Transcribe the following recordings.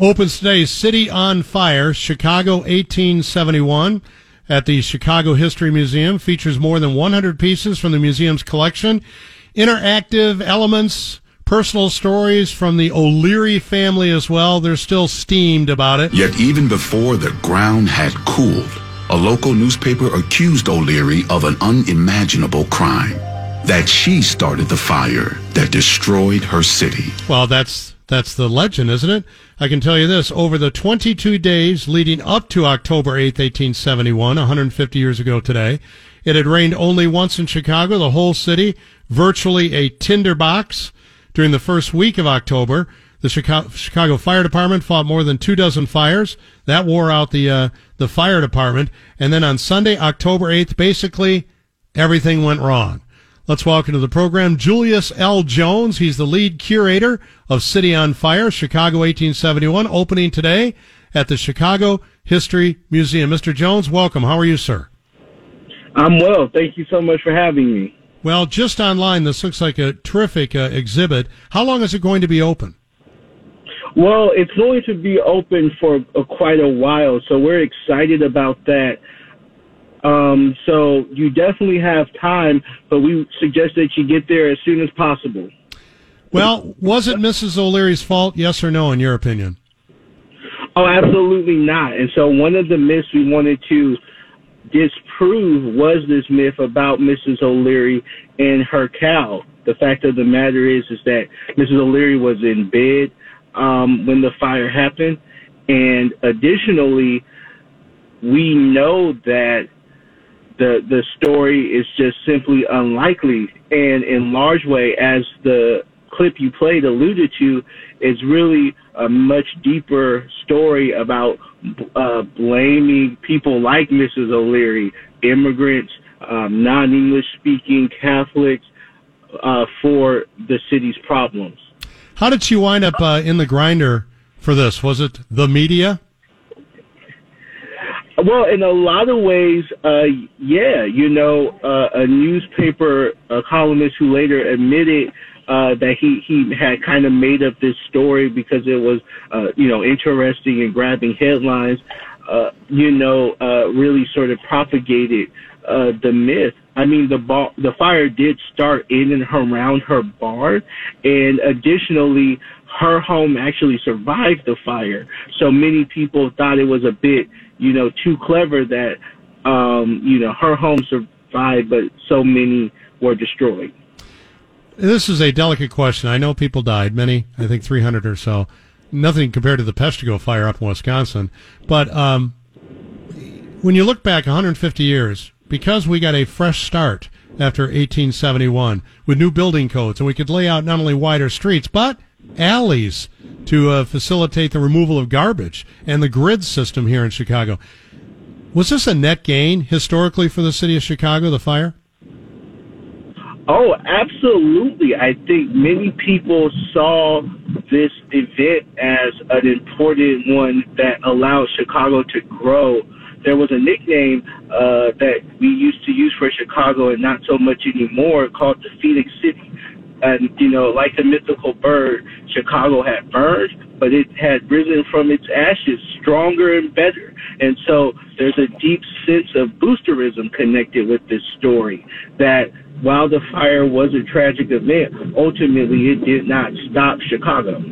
Opens today, City on Fire, Chicago 1871 at the Chicago History Museum. Features more than 100 pieces from the museum's collection. Interactive elements, personal stories from the O'Leary family as well. They're still steamed about it. Yet even before the ground had cooled, a local newspaper accused O'Leary of an unimaginable crime. That she started the fire that destroyed her city. Well, that's that's the legend, isn't it? I can tell you this. Over the 22 days leading up to October 8, 1871, 150 years ago today, it had rained only once in Chicago, the whole city, virtually a tinderbox. During the first week of October, the Chicago Fire Department fought more than two dozen fires. That wore out the, uh, the fire department. And then on Sunday, October 8th, basically everything went wrong. Let's welcome to the program Julius L. Jones. He's the lead curator of City on Fire, Chicago 1871, opening today at the Chicago History Museum. Mr. Jones, welcome. How are you, sir? I'm well. Thank you so much for having me. Well, just online, this looks like a terrific uh, exhibit. How long is it going to be open? Well, it's going to be open for uh, quite a while, so we're excited about that. Um, so you definitely have time, but we suggest that you get there as soon as possible. Well, was it Mrs. O'Leary's fault? Yes or no, in your opinion? Oh, absolutely not. And so one of the myths we wanted to disprove was this myth about Mrs. O'Leary and her cow. The fact of the matter is, is that Mrs. O'Leary was in bed um, when the fire happened, and additionally, we know that the the story is just simply unlikely, and in large way, as the clip you played alluded to, is really a much deeper story about uh, blaming people like Mrs. O'Leary, immigrants, um, non-English speaking Catholics, uh, for the city's problems. How did she wind up uh, in the grinder for this? Was it the media? Well, in a lot of ways, uh, yeah. You know, uh, a newspaper a columnist who later admitted uh, that he he had kind of made up this story because it was, uh, you know, interesting and grabbing headlines. Uh, you know, uh, really sort of propagated uh, the myth. I mean, the bar, the fire did start in and around her barn, and additionally, her home actually survived the fire. So many people thought it was a bit you know, too clever that, um, you know, her home survived, but so many were destroyed. This is a delicate question. I know people died, many, I think 300 or so. Nothing compared to the Peshtigo fire up in Wisconsin. But um, when you look back 150 years, because we got a fresh start after 1871 with new building codes, and we could lay out not only wider streets, but alleys to uh, facilitate the removal of garbage and the grid system here in Chicago. Was this a net gain historically for the city of Chicago, the fire? Oh, absolutely. I think many people saw this event as an important one that allowed Chicago to grow. There was a nickname uh, that we used to use for Chicago and not so much anymore called the Phoenix City and you know, like the mythical bird, Chicago had burned, but it had risen from its ashes stronger and better. And so there's a deep sense of boosterism connected with this story that while the fire was a tragic event, ultimately it did not stop Chicago.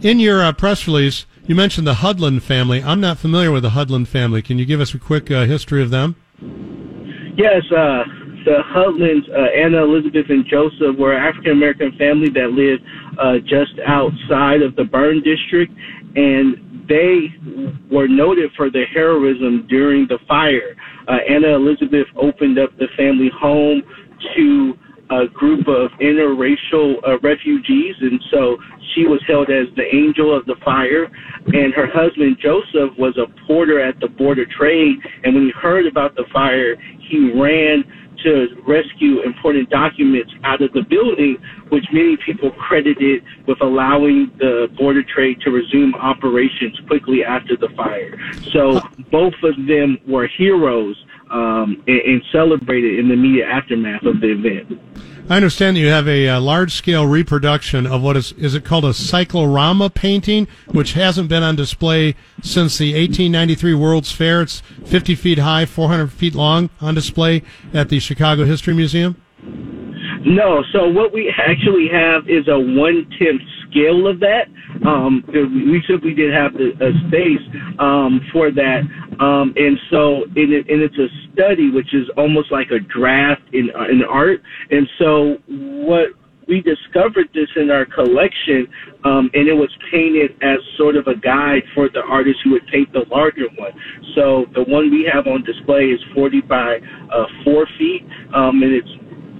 In your uh, press release, you mentioned the Hudlin family. I'm not familiar with the Hudlin family. Can you give us a quick uh, history of them? Yes, uh, the Hudlins, uh, Anna, Elizabeth, and Joseph were an African American family that lived uh, just outside of the burn district, and they were noted for their heroism during the fire. Uh, Anna Elizabeth opened up the family home to a group of interracial uh, refugees, and so she was held as the angel of the fire. And her husband Joseph was a porter at the Board of Trade, and when he heard about the fire, he ran to rescue important documents out of the building, which many people credited with allowing the Board of Trade to resume operations quickly after the fire. So both of them were heroes um, and, and celebrate it in the media aftermath of the event. I understand that you have a, uh large scale reproduction of what is is it called a cyclorama painting, which hasn't been on display since the 1893 World's Fair. It's 50 feet high, 400 feet long, on display at the Chicago History Museum. No, so what we actually have is a one tenth scale of that. Um, we simply did have the, a space um, for that, um, and so and, it, and it's a study, which is almost like a draft in in art. And so what we discovered this in our collection, um, and it was painted as sort of a guide for the artist who would paint the larger one. So the one we have on display is 40 by uh, 4 feet, um, and it's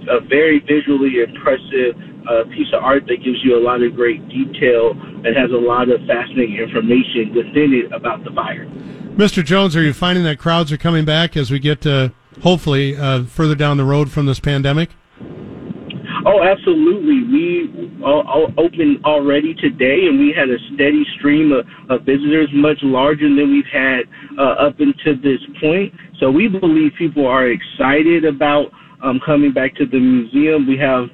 a very visually impressive uh, piece of art that gives you a lot of great detail and has a lot of fascinating information within it about the buyer. Mr. Jones, are you finding that crowds are coming back as we get to hopefully uh, further down the road from this pandemic? Oh, absolutely. We uh, opened already today, and we had a steady stream of, of visitors, much larger than we've had uh, up until this point. So we believe people are excited about um, coming back to the museum. We have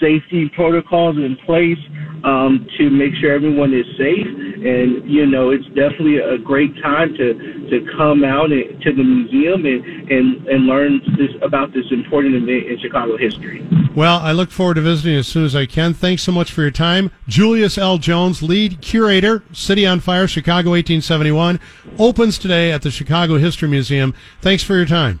safety protocols in place um, to make sure everyone is safe. And you know, it's definitely a great time to to come out and, to the museum and, and and learn this about this important event in Chicago history. Well, I look forward to visiting as soon as I can. Thanks so much for your time, Julius L. Jones, lead curator, City on Fire, Chicago, 1871, opens today at the Chicago History Museum. Thanks for your time.